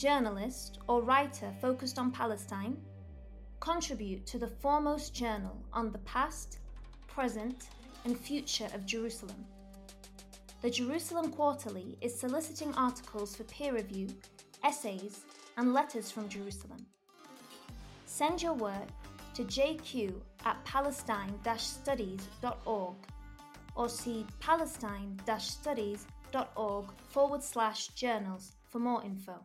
journalist, or writer focused on Palestine? Contribute to the foremost journal on the past, present, and future of Jerusalem. The Jerusalem Quarterly is soliciting articles for peer review, essays, and letters from Jerusalem. Send your work to jq at palestine-studies.org or see palestine-studies.org forward slash journals for more info.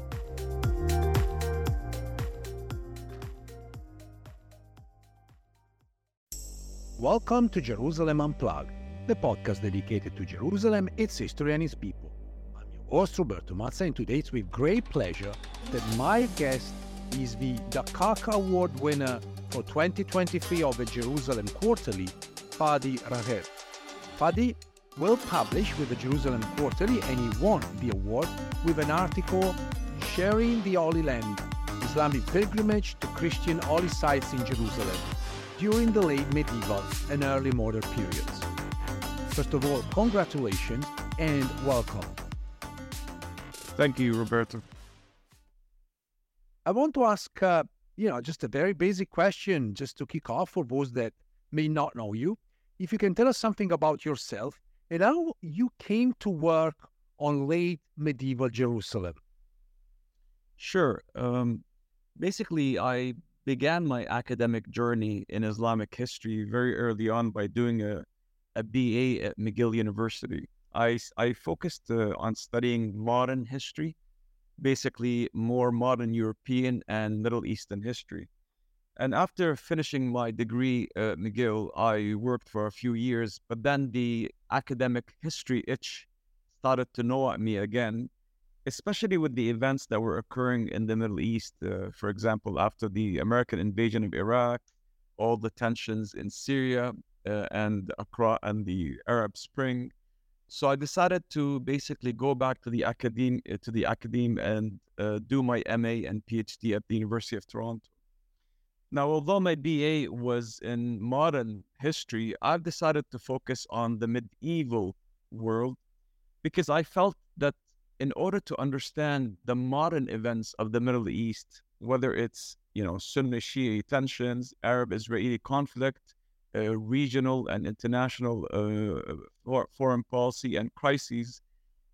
Welcome to Jerusalem Unplugged, the podcast dedicated to Jerusalem, its history, and its people. I'm your host, Roberto Mazza, and today it's with great pleasure that my guest is the Dakkak Award winner for 2023 of the Jerusalem Quarterly, Fadi Ragheb. Fadi will publish with the Jerusalem Quarterly and he won the award with an article sharing the Holy Land, Islamic pilgrimage to Christian holy sites in Jerusalem during the late medieval and early modern periods. First of all, congratulations and welcome. Thank you, Roberto. I want to ask, uh, you know, just a very basic question, just to kick off for those that may not know you. If you can tell us something about yourself and how you came to work on late medieval Jerusalem. Sure. Um, basically, I began my academic journey in Islamic history very early on by doing a, a BA at McGill University. I, I focused uh, on studying modern history, basically more modern European and Middle Eastern history. And after finishing my degree at McGill, I worked for a few years, but then the academic history itch started to gnaw at me again, especially with the events that were occurring in the Middle East. Uh, for example, after the American invasion of Iraq, all the tensions in Syria uh, and across and the Arab Spring. So I decided to basically go back to the academe to the academe and uh, do my MA and PhD at the University of Toronto. Now, although my BA was in modern history, I've decided to focus on the medieval world because I felt that in order to understand the modern events of the Middle East, whether it's you know Sunni Shia tensions, Arab-Israeli conflict, uh, regional and international uh, foreign policy and crises,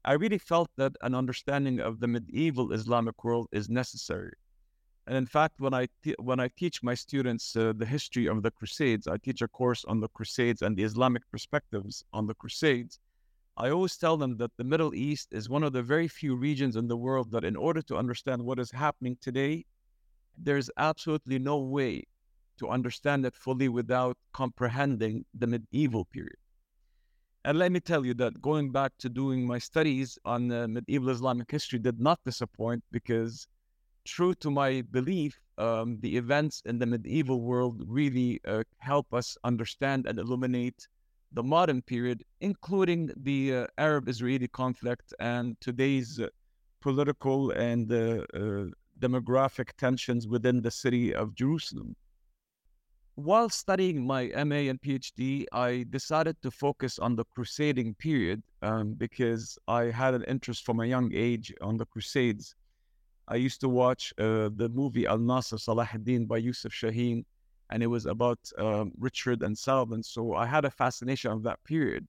I really felt that an understanding of the medieval Islamic world is necessary. And in fact, when I te- when I teach my students uh, the history of the Crusades, I teach a course on the Crusades and the Islamic perspectives on the Crusades. I always tell them that the Middle East is one of the very few regions in the world that, in order to understand what is happening today, there's absolutely no way to understand it fully without comprehending the medieval period. And let me tell you that going back to doing my studies on uh, medieval Islamic history did not disappoint because, true to my belief, um, the events in the medieval world really uh, help us understand and illuminate the modern period, including the uh, Arab Israeli conflict and today's uh, political and uh, uh, demographic tensions within the city of Jerusalem. While studying my MA and PhD, I decided to focus on the crusading period um, because I had an interest from a young age on the Crusades. I used to watch uh, the movie Al Nasr Salah ad-Din by Yusuf Shaheen, and it was about um, Richard and Saladin. So I had a fascination of that period.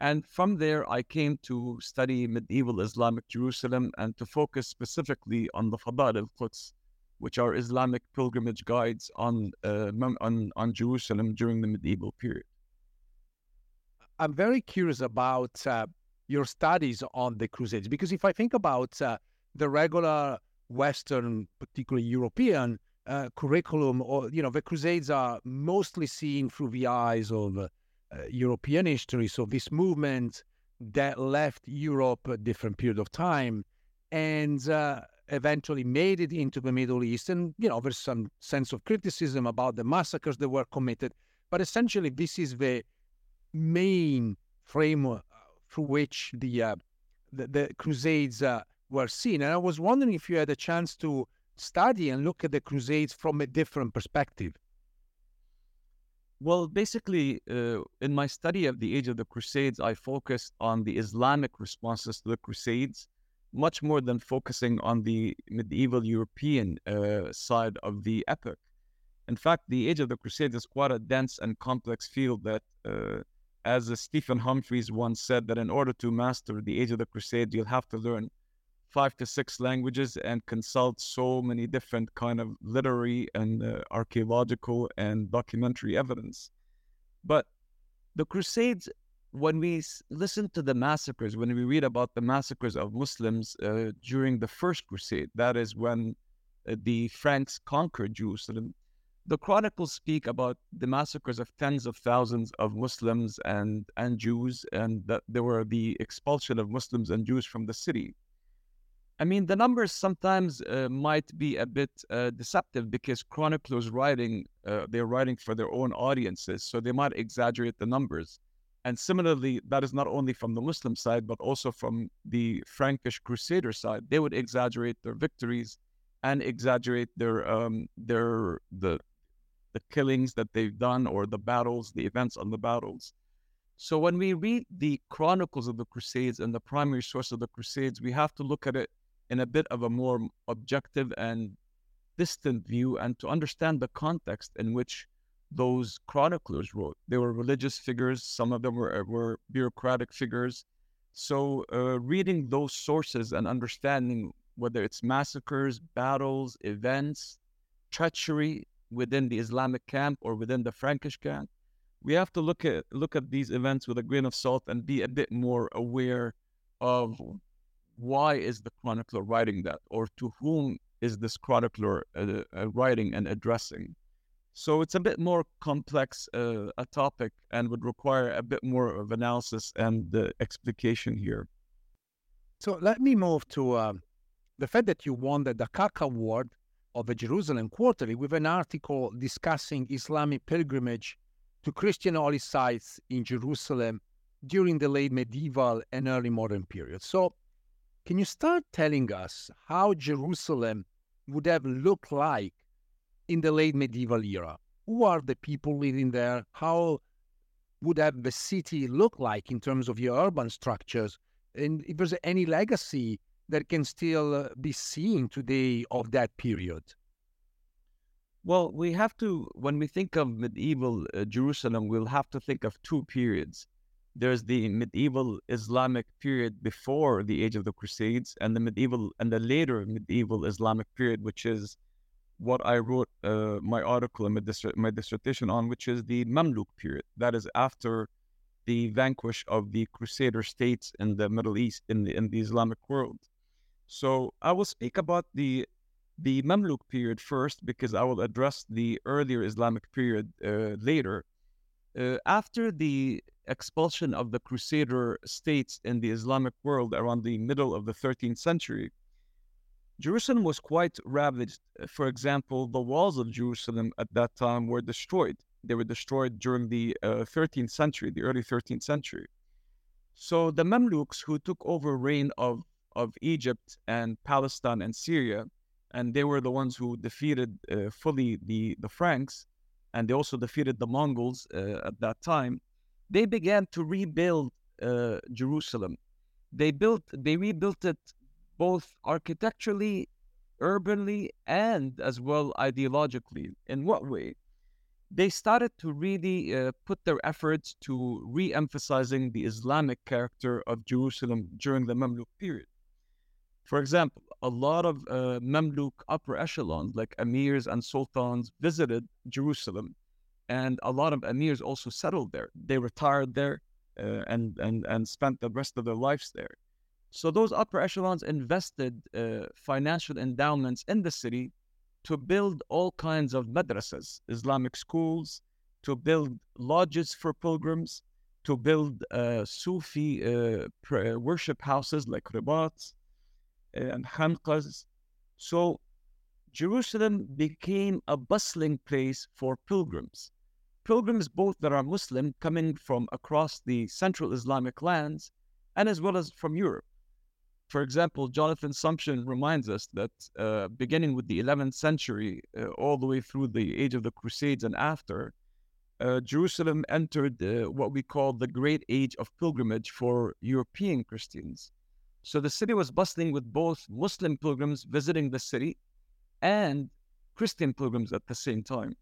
And from there, I came to study medieval Islamic Jerusalem and to focus specifically on the Fada'il al-Quds, which are Islamic pilgrimage guides on, uh, on, on Jerusalem during the medieval period. I'm very curious about uh, your studies on the Crusades because if I think about uh, the regular Western, particularly European uh, curriculum, or you know, the Crusades are mostly seen through the eyes of uh, European history. So this movement that left Europe a different period of time and uh, eventually made it into the Middle East. And, you know, there's some sense of criticism about the massacres that were committed. But essentially, this is the main framework through which the, uh, the, the, Crusades uh, were seen. And I was wondering if you had a chance to study and look at the Crusades from a different perspective. Well, basically, uh, in my study of the age of the Crusades, I focused on the Islamic responses to the Crusades much more than focusing on the medieval European uh, side of the epoch. In fact, the age of the Crusades is quite a dense and complex field that, uh, as Stephen Humphreys once said, that in order to master the age of the Crusades, you'll have to learn five to six languages and consult so many different kind of literary and uh, archaeological and documentary evidence. But the crusades when we listen to the massacres when we read about the massacres of muslims uh, during the first crusade that is when uh, the franks conquered jerusalem the chronicles speak about the massacres of tens of thousands of muslims and and jews and that there were the expulsion of muslims and jews from the city I mean, the numbers sometimes uh, might be a bit uh, deceptive because chroniclers writing, uh, they're writing for their own audiences, so they might exaggerate the numbers. And similarly, that is not only from the Muslim side, but also from the Frankish Crusader side. They would exaggerate their victories and exaggerate their um, their the the killings that they've done or the battles, the events on the battles. So when we read the chronicles of the Crusades and the primary source of the Crusades, we have to look at it in a bit of a more objective and distant view and to understand the context in which those chroniclers wrote. They were religious figures, some of them were, uh, were bureaucratic figures. So, uh, reading those sources and understanding whether it's massacres, battles, events, treachery within the Islamic camp or within the Frankish camp, we have to look at look at these events with a grain of salt and be a bit more aware of why is the chronicler writing that, or to whom is this chronicler uh, uh, writing and addressing? So it's a bit more complex uh, a topic and would require a bit more of analysis and uh, explication here. So let me move to uh, the fact that you won the Dakkak Award of the Jerusalem Quarterly with an article discussing Islamic pilgrimage to Christian holy sites in Jerusalem during the late medieval and early modern period. So can you start telling us how Jerusalem would have looked like in the late medieval era? Who are the people living there? How would have the city look like in terms of your urban structures? And if there's any legacy that can still uh, be seen today of that period? Well, we have to, when we think of medieval uh, Jerusalem, we'll have to think of two periods there's the medieval Islamic period before the age of the Crusades, and the medieval and the later medieval Islamic period, which is what I wrote uh, my article and my, my dissertation on, which is the Mamluk period. That is after the vanquish of the Crusader states in the Middle East, in the in the Islamic world. So I will speak about the the Mamluk period first because I will address the earlier Islamic period uh, later. Uh, after the expulsion of the Crusader states in the Islamic world around the middle of the 13th century, Jerusalem was quite ravaged. For example, the walls of Jerusalem at that time were destroyed. They were destroyed during the uh, 13th century, the early 13th century. So the Mamluks who took over reign of, of Egypt and Palestine and Syria, and they were the ones who defeated uh, fully the, the Franks, and they also defeated the Mongols uh, at that time. They began to rebuild uh, Jerusalem. They built, they rebuilt it both architecturally, urbanly, and as well ideologically. In what way? They started to really uh, put their efforts to re emphasizing the Islamic character of Jerusalem during the Mamluk period. For example, a lot of uh, Mamluk upper echelons, like emirs and sultans, visited Jerusalem, and a lot of emirs also settled there. They retired there uh, and and and spent the rest of their lives there. So those upper echelons invested uh, financial endowments in the city to build all kinds of madrasas, Islamic schools, to build lodges for pilgrims, to build uh, Sufi uh, worship houses like ribats, and Khanqas. So Jerusalem became a bustling place for pilgrims. Pilgrims, both that are Muslim, coming from across the central Islamic lands, and as well as from Europe. For example, Jonathan Sumption reminds us that uh, beginning with the 11th century, uh, all the way through the age of the Crusades and after, uh, Jerusalem entered what we call the Great Age of Pilgrimage for European Christians. So the city was bustling with both Muslim pilgrims visiting the city and Christian pilgrims at the same time.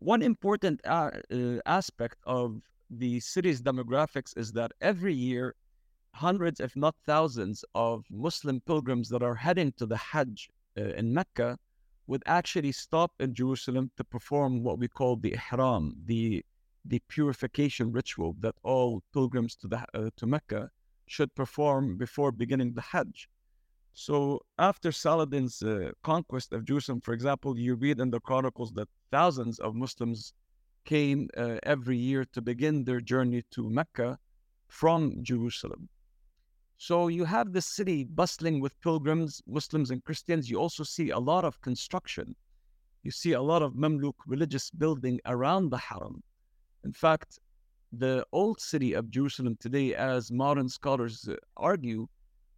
One important uh, uh, aspect of the city's demographics is that every year, hundreds, if not thousands, of Muslim pilgrims that are heading to the Hajj uh, in Mecca would actually stop in Jerusalem to perform what we call the Ihram, the the purification ritual that all pilgrims to the uh, to Mecca should perform before beginning the Hajj. So after Saladin's uh, conquest of Jerusalem, for example, you read in the chronicles that thousands of Muslims came uh, every year to begin their journey to Mecca from Jerusalem. So you have the city bustling with pilgrims, Muslims and Christians. You also see a lot of construction. You see a lot of Mamluk religious building around the Haram. In fact, the old city of Jerusalem today, as modern scholars uh, argue,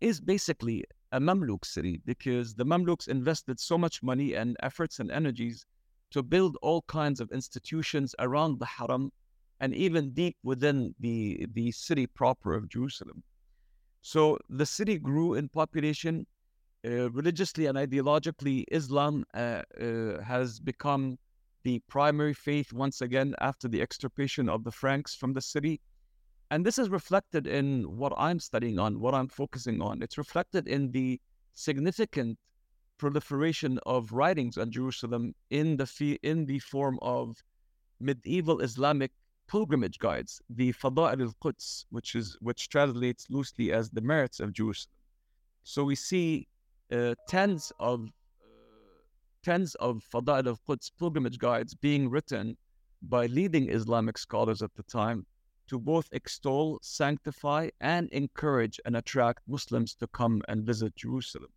is basically a Mamluk city because the Mamluks invested so much money and efforts and energies to build all kinds of institutions around the Haram and even deep within the, the city proper of Jerusalem. So the city grew in population. Uh, religiously and ideologically, Islam uh, uh, has become the primary faith once again after the extirpation of the Franks from the city. And this is reflected in what I'm studying on, what I'm focusing on. It's reflected in the significant proliferation of writings on Jerusalem in the fee- in the form of medieval Islamic pilgrimage guides, the Fada'il al-Quds, which is which translates loosely as the merits of Jerusalem. So we see uh, tens of tens of Fada'il of Quds pilgrimage guides being written by leading Islamic scholars at the time to both extol, sanctify, and encourage and attract Muslims to come and visit Jerusalem.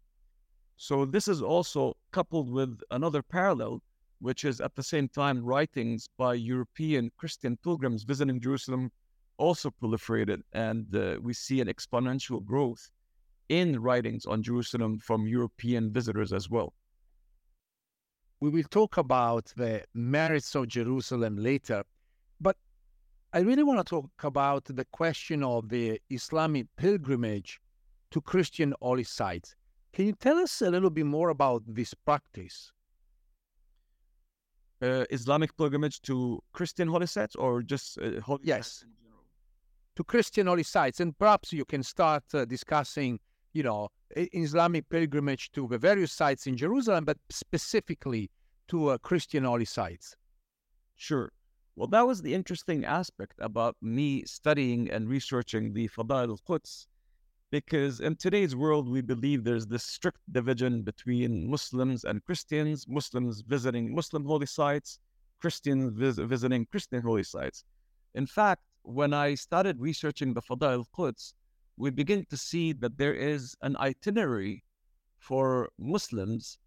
So this is also coupled with another parallel, which is at the same time writings by European Christian pilgrims visiting Jerusalem also proliferated, and uh, we see an exponential growth in writings on Jerusalem from European visitors as well. We will talk about the merits of Jerusalem later, but I really want to talk about the question of the Islamic pilgrimage to Christian holy sites. Can you tell us a little bit more about this practice? Uh, Islamic pilgrimage to Christian holy sites or just uh, holy yes. To Christian holy sites. And perhaps you can start uh, discussing, you know, Islamic pilgrimage to the various sites in Jerusalem, but specifically to uh, Christian holy sites. Sure. Well, that was the interesting aspect about me studying and researching the Fada'il al-Quds. because in today's world, we believe there's this strict division between Muslims and Christians, Muslims visiting Muslim holy sites, Christians vis- visiting Christian holy sites. In fact, when I started researching the Fada al Quds, we begin to see that there is an itinerary for Muslims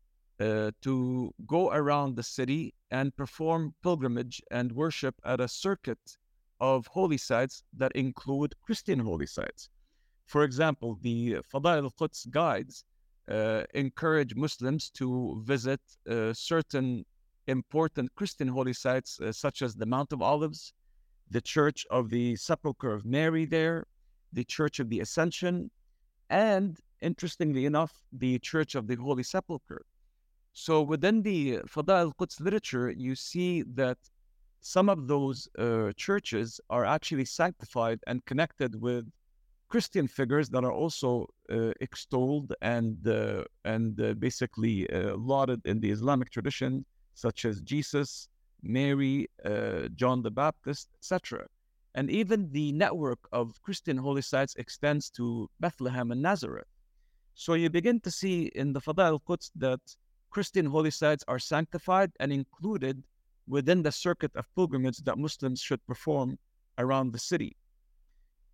uh, to go around the city and perform pilgrimage and worship at a circuit of holy sites that include Christian holy sites. For example, the Fadail al-Quds guides uh, encourage Muslims to visit uh, certain important Christian holy sites, uh, such as the Mount of Olives, the Church of the Sepulchre of Mary there, the Church of the Ascension, and interestingly enough, the Church of the Holy Sepulchre. So within the Fada al-Quds literature, you see that some of those uh, churches are actually sanctified and connected with Christian figures that are also uh, extolled and uh, and uh, basically uh, lauded in the Islamic tradition, such as Jesus, Mary, uh, John the Baptist, etc. And even the network of Christian holy sites extends to Bethlehem and Nazareth. So you begin to see in the Fada al-Quds that Christian holy sites are sanctified and included within the circuit of pilgrimage that Muslims should perform around the city.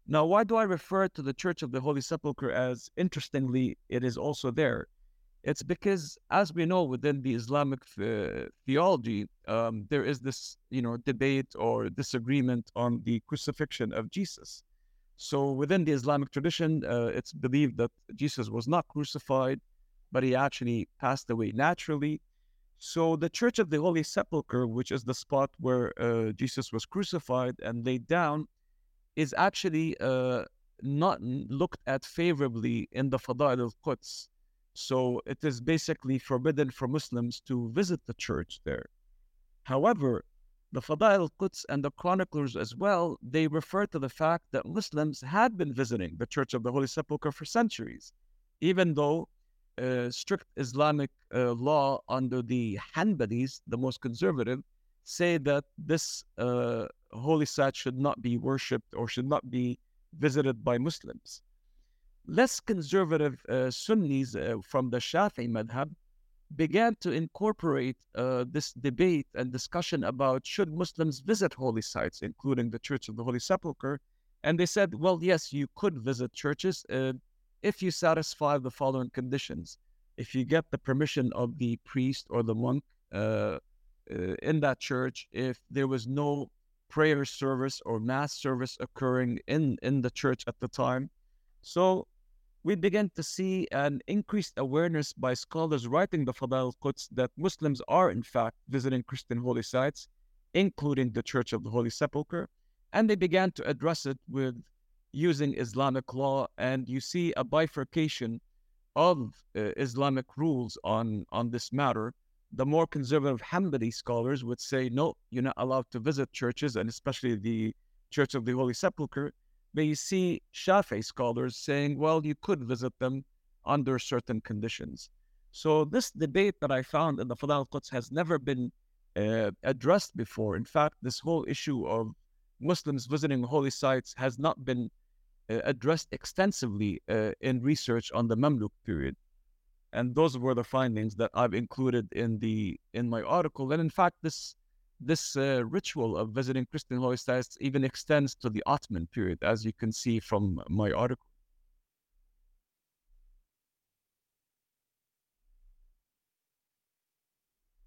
Now, why do I refer to the Church of the Holy Sepulchre as, interestingly, it is also there? It's because, as we know, within the Islamic uh, theology, um, there is this, you know, debate or disagreement on the crucifixion of Jesus. So, within the Islamic tradition, uh, it's believed that Jesus was not crucified, but he actually passed away naturally. So, the Church of the Holy Sepulchre, which is the spot where uh, Jesus was crucified and laid down, is actually uh, not looked at favorably in the Fada'il al-Quds. So it is basically forbidden for Muslims to visit the church there. However, the Fada'il al-Quds and the chroniclers as well, they refer to the fact that Muslims had been visiting the Church of the Holy Sepulchre for centuries, even though uh, strict Islamic uh, law under the Hanbalis, the most conservative, say that this uh, holy site should not be worshipped or should not be visited by Muslims. Less conservative uh, Sunnis uh, from the Shafi'i madhab began to incorporate uh, this debate and discussion about should Muslims visit holy sites, including the Church of the Holy Sepulchre. And they said, well, yes, you could visit churches uh, if you satisfy the following conditions. If you get the permission of the priest or the monk uh, uh, in that church, if there was no prayer service or mass service occurring in, in the church at the time. So we began to see an increased awareness by scholars writing the Fadal Quds that Muslims are in fact visiting Christian holy sites, including the Church of the Holy Sepulchre, and they began to address it with using Islamic law, and you see a bifurcation of uh, Islamic rules on on this matter the more conservative Hanbali scholars would say, no, you're not allowed to visit churches, and especially the Church of the Holy Sepulchre. But you see Shafi'i scholars saying, well, you could visit them under certain conditions. So this debate that I found in the Fadal Quds has never been uh, addressed before. In fact, this whole issue of Muslims visiting holy sites has not been uh, addressed extensively uh, in research on the Mamluk period and those were the findings that I've included in the in my article. And in fact, this this uh, ritual of visiting Christian holy sites even extends to the Ottoman period, as you can see from my article.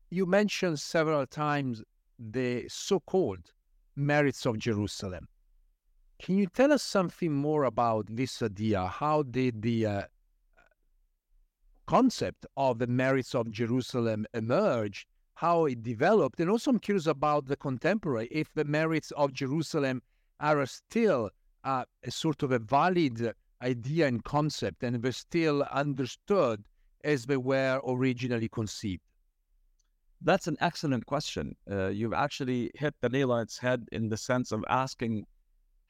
You mentioned several times the so-called merits of Jerusalem. Can you tell us something more about this idea? How did the uh, concept of the merits of Jerusalem emerged, how it developed, and also I'm curious about the contemporary, if the merits of Jerusalem are still uh, a sort of a valid idea and concept and they're still understood as they were originally conceived. That's an excellent question. Uh, you've actually hit the nail on its head in the sense of asking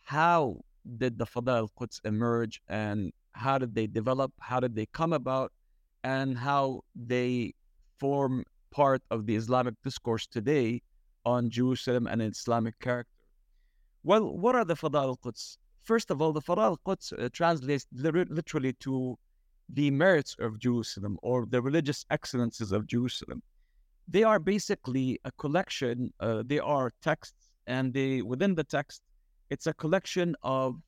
how did the Fada al-Quds emerge and how did they develop? How did they come about? and how they form part of the Islamic discourse today on Jerusalem and Islamic character. Well, what are the Fada al-Quds? first of all, the Fada al-Quds uh, translates literally to the merits of Jerusalem or the religious excellences of Jerusalem. They are basically a collection, uh, they are texts, and they within the text, it's a collection of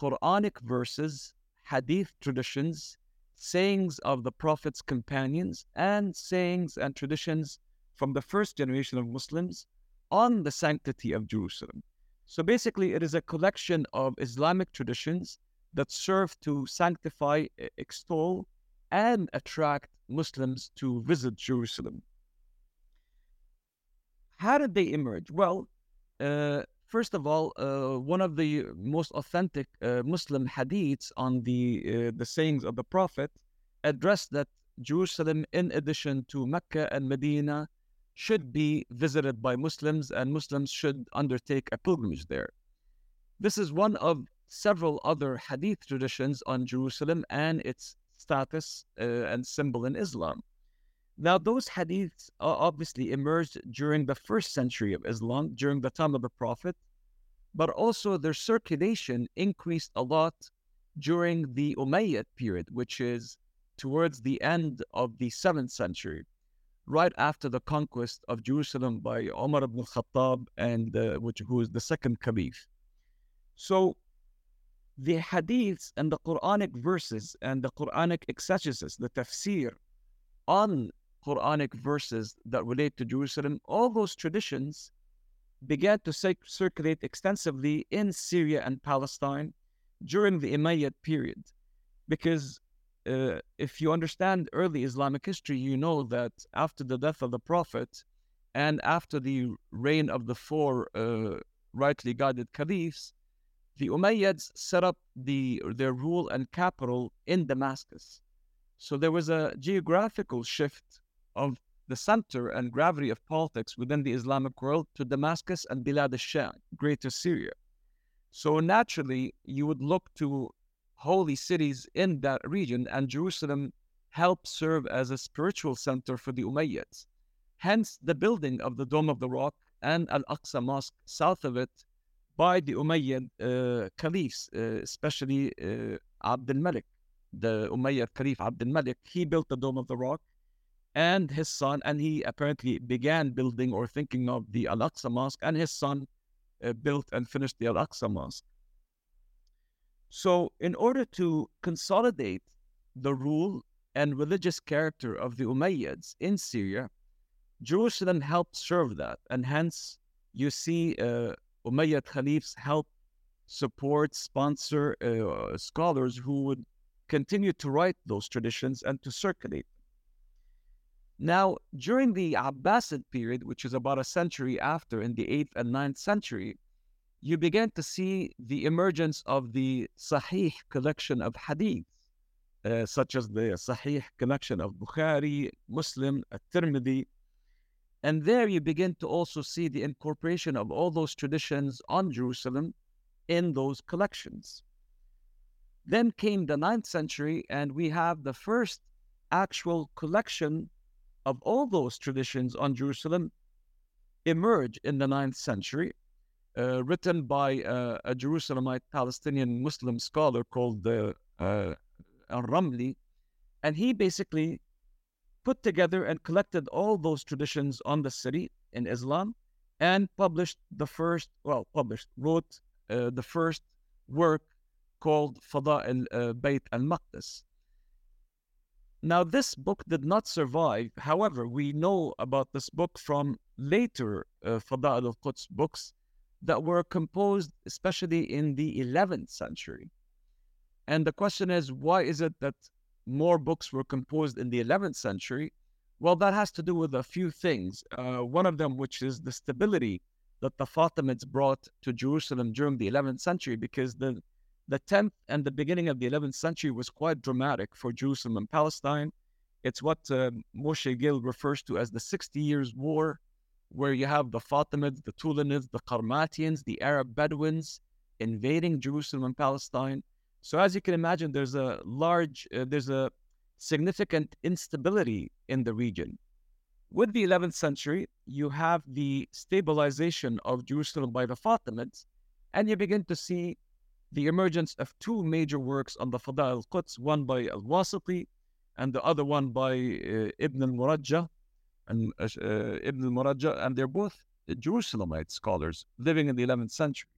Quranic verses, hadith traditions, sayings of the Prophet's companions, and sayings and traditions from the first generation of Muslims on the sanctity of Jerusalem. So basically, it is a collection of Islamic traditions that serve to sanctify, extol, and attract Muslims to visit Jerusalem. How did they emerge? Well, uh, first of all, uh, one of the most authentic uh, Muslim hadiths on the uh, the sayings of the Prophet addressed that Jerusalem, in addition to Mecca and Medina, should be visited by Muslims, and Muslims should undertake a pilgrimage there. This is one of several other hadith traditions on Jerusalem and its status uh, and symbol in Islam. Now, those hadiths obviously emerged during the first century of Islam, during the time of the Prophet, but also their circulation increased a lot during the Umayyad period, which is towards the end of the 7th century, right after the conquest of Jerusalem by Umar ibn al-Khattab, and uh, which who is the second caliph. So the hadiths and the Quranic verses and the Quranic exegesis, the tafsir on Quranic verses that relate to Jerusalem, all those traditions began to circulate extensively in Syria and Palestine during the Umayyad period. Because uh, if you understand early Islamic history, you know that after the death of the Prophet and after the reign of the four uh, rightly guided caliphs, the Umayyads set up the, their rule and capital in Damascus. So there was a geographical shift of the center and gravity of politics within the Islamic world to Damascus and Bilad al-Sham, Greater Syria. So naturally, you would look to holy cities in that region, and Jerusalem helped serve as a spiritual center for the Umayyads. Hence, the building of the Dome of the Rock and Al-Aqsa Mosque south of it by the Umayyad uh, caliphs, uh, especially uh, Abd al-Malik, the Umayyad Caliph Abd al-Malik. He built the Dome of the Rock and his son, and he apparently began building or thinking of the Al Aqsa Mosque, and his son uh, built and finished the Al Aqsa Mosque. So, in order to consolidate the rule and religious character of the Umayyads in Syria, Jerusalem helped serve that, and hence you see uh, Umayyad caliphs help support, sponsor uh, scholars who would continue to write those traditions and to circulate now, during the Abbasid period, which is about a century after, in the 8th and 9th century, you began to see the emergence of the Sahih collection of hadith, uh, such as the Sahih collection of Bukhari, Muslim, At-Tirmidhi. And there you begin to also see the incorporation of all those traditions on Jerusalem in those collections. Then came the 9th century, and we have the first actual collection of all those traditions on Jerusalem emerge in the ninth century, uh, written by uh, a Jerusalemite Palestinian Muslim scholar called uh, Al-Ramli. And he basically put together and collected all those traditions on the city in Islam and published the first, well, published, wrote uh, the first work called Fada al-Bayt uh, al-Maqdis. Now, this book did not survive. However, we know about this book from later uh, Fada'il al-Quds books that were composed especially in the 11th century. And the question is, why is it that more books were composed in the 11th century? Well, that has to do with a few things. Uh, one of them, which is the stability that the Fatimids brought to Jerusalem during the 11th century, because the the 10th and the beginning of the 11th century was quite dramatic for Jerusalem and Palestine. It's what uh, Moshe Gil refers to as the 60 Years' War, where you have the Fatimids, the Tulunids, the Qarmatians, the Arab Bedouins invading Jerusalem and Palestine. So, as you can imagine, there's a large, uh, there's a significant instability in the region. With the 11th century, you have the stabilization of Jerusalem by the Fatimids, and you begin to see the emergence of two major works on the Fada al-Quds, one by al-Wasiti and the other one by uh, Ibn al-Murajja, and uh, Ibn al-Murajja, and they're both Jerusalemite scholars living in the 11th century.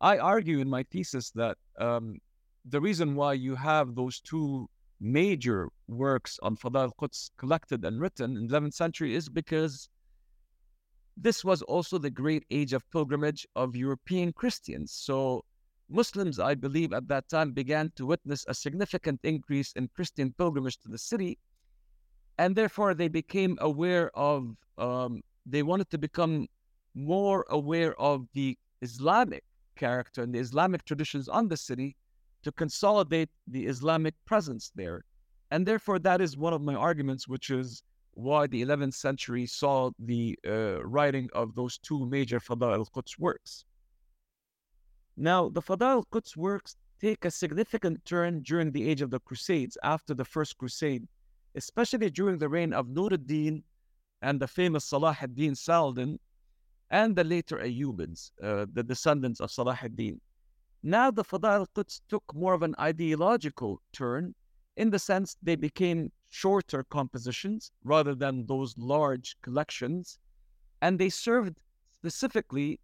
I argue in my thesis that um, the reason why you have those two major works on Fada al-Quds collected and written in the 11th century is because this was also the great age of pilgrimage of European Christians. So Muslims, I believe, at that time began to witness a significant increase in Christian pilgrimage to the city. And therefore, they became aware of, um, they wanted to become more aware of the Islamic character and the Islamic traditions on the city to consolidate the Islamic presence there. And therefore, that is one of my arguments, which is why the 11th century saw the uh, writing of those two major Fada al-Quds works. Now, the Fadal al-Quds works take a significant turn during the age of the Crusades after the First Crusade, especially during the reign of Nur ad-Din and the famous Salah ad-Din Saladin and the later Ayyubids, uh, the descendants of Salah ad-Din. Now the Fadal al-Quds took more of an ideological turn in the sense they became shorter compositions rather than those large collections. And they served specifically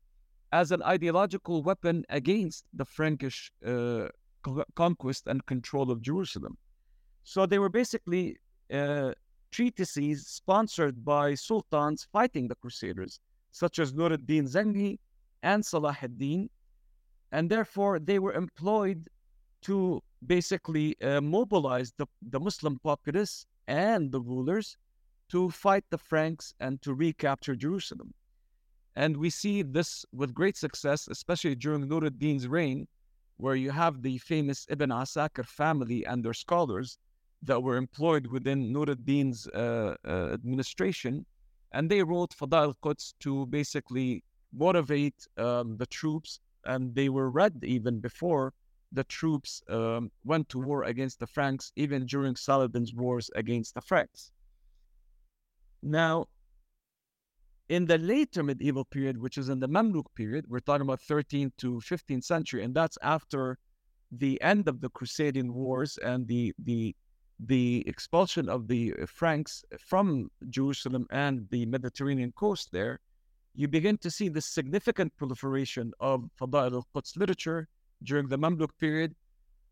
as an ideological weapon against the Frankish uh, conquest and control of Jerusalem. So they were basically uh, treatises sponsored by sultans fighting the Crusaders, such as Nur ad-Din Zengi and Salah ad-Din. And therefore, they were employed to basically uh, mobilize the, the Muslim populace and the rulers to fight the Franks and to recapture Jerusalem. And we see this with great success, especially during Nur ad-Din's reign, where you have the famous Ibn Asakir family and their scholars that were employed within Nur ad-Din's uh, uh, administration. And they wrote Fada al-Quds to basically motivate um, the troops. And they were read even before the troops um, went to war against the Franks, even during Saladin's wars against the Franks. Now, in the later medieval period, which is in the Mamluk period, we're talking about 13th to 15th century, and that's after the end of the Crusading Wars and the the the expulsion of the Franks from Jerusalem and the Mediterranean coast there, you begin to see the significant proliferation of Fada'il al-Quds literature during the Mamluk period,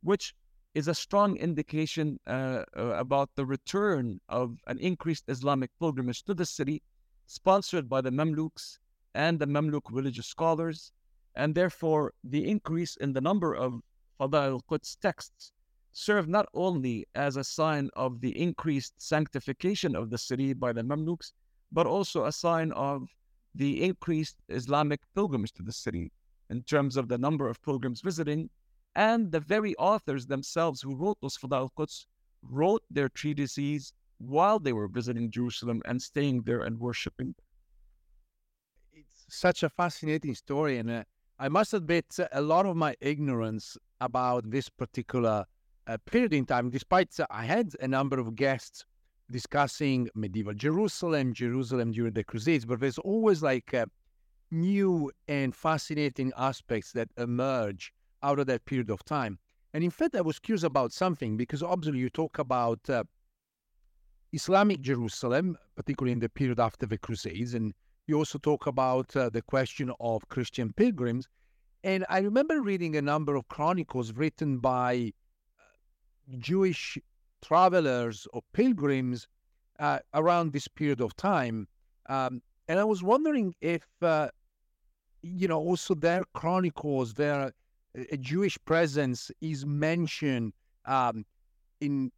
which is a strong indication uh, uh, about the return of an increased Islamic pilgrimage to the city, sponsored by the Mamluks and the Mamluk religious scholars, and therefore the increase in the number of Fada al-Quds texts served not only as a sign of the increased sanctification of the city by the Mamluks, but also a sign of the increased Islamic pilgrimage to the city in terms of the number of pilgrims visiting, and the very authors themselves who wrote those Fada al-Quds wrote their treatises while they were visiting Jerusalem and staying there and worshiping. It's such a fascinating story, and uh, I must admit uh, a lot of my ignorance about this particular uh, period in time, despite uh, I had a number of guests discussing medieval Jerusalem, Jerusalem during the Crusades, but there's always like uh, new and fascinating aspects that emerge out of that period of time. And in fact, I was curious about something because obviously you talk about uh, Islamic Jerusalem, particularly in the period after the Crusades, and you also talk about uh, the question of Christian pilgrims. And I remember reading a number of chronicles written by uh, Jewish travelers or pilgrims uh, around this period of time. Um, and I was wondering if uh, you know, also their chronicles, their a Jewish presence is mentioned um, in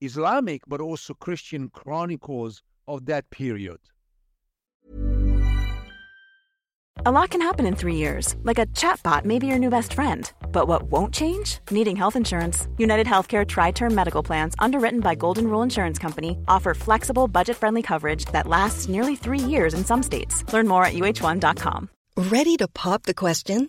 Islamic, but also Christian chronicles of that period. A lot can happen in three years, like a chatbot may be your new best friend. But what won't change? Needing health insurance. United Healthcare Tri Term Medical Plans, underwritten by Golden Rule Insurance Company, offer flexible, budget friendly coverage that lasts nearly three years in some states. Learn more at uh1.com. Ready to pop the question?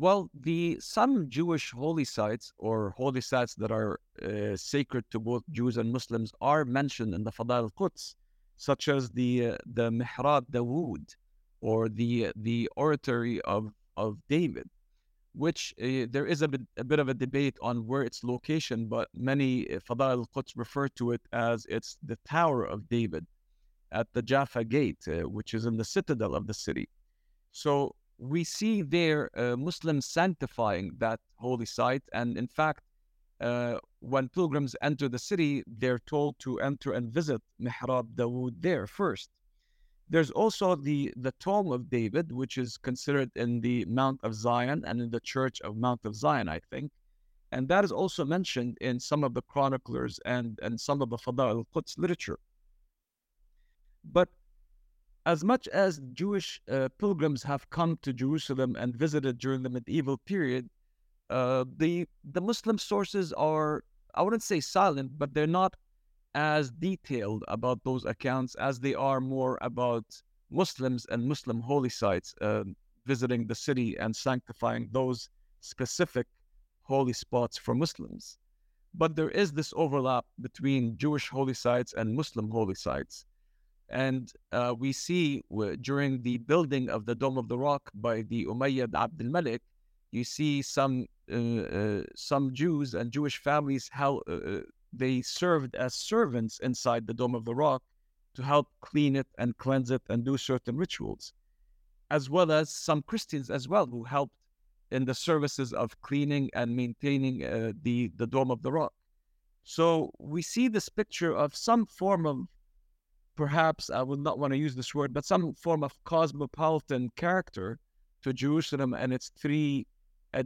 Well, the some Jewish holy sites or holy sites that are uh, sacred to both Jews and Muslims are mentioned in the Fadail al-Quds, such as the uh, the Mihrab Dawood or the the oratory of of David, which uh, there is a bit, a bit of a debate on where its location, but many uh, Fadail al-Quds refer to it as it's the Tower of David at the Jaffa Gate, uh, which is in the citadel of the city. So we see there uh, Muslims sanctifying that holy site. And in fact, uh, when pilgrims enter the city, they're told to enter and visit Mihrab Dawood there first. There's also the, the Tomb of David, which is considered in the Mount of Zion and in the Church of Mount of Zion, I think. And that is also mentioned in some of the chroniclers and, and some of the Fadail al-Quds literature. But as much as Jewish uh, pilgrims have come to Jerusalem and visited during the medieval period, uh, the the Muslim sources are I wouldn't say silent, but they're not as detailed about those accounts as they are more about Muslims and Muslim holy sites uh, visiting the city and sanctifying those specific holy spots for Muslims. But there is this overlap between Jewish holy sites and Muslim holy sites. And uh, we see w- during the building of the Dome of the Rock by the Umayyad Abd al-Malik, you see some uh, uh, some Jews and Jewish families how uh, uh, they served as servants inside the Dome of the Rock to help clean it and cleanse it and do certain rituals, as well as some Christians as well who helped in the services of cleaning and maintaining uh, the the Dome of the Rock. So we see this picture of some form of perhaps I would not want to use this word, but some form of cosmopolitan character to Jerusalem and its three uh,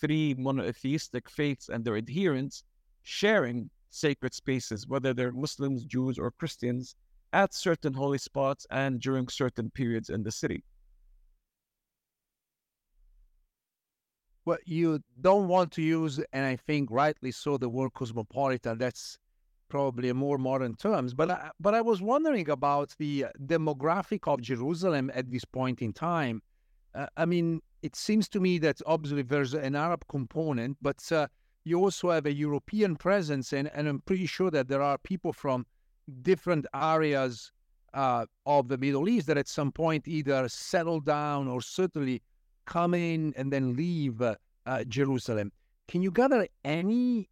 three monotheistic faiths and their adherents sharing sacred spaces, whether they're Muslims, Jews, or Christians, at certain holy spots and during certain periods in the city. Well, you don't want to use, and I think rightly so, the word cosmopolitan. That's probably more modern terms. But I, but I was wondering about the demographic of Jerusalem at this point in time. Uh, I mean, it seems to me that obviously there's an Arab component, but uh, you also have a European presence, and, and I'm pretty sure that there are people from different areas uh, of the Middle East that at some point either settle down or certainly come in and then leave uh, uh, Jerusalem. Can you gather any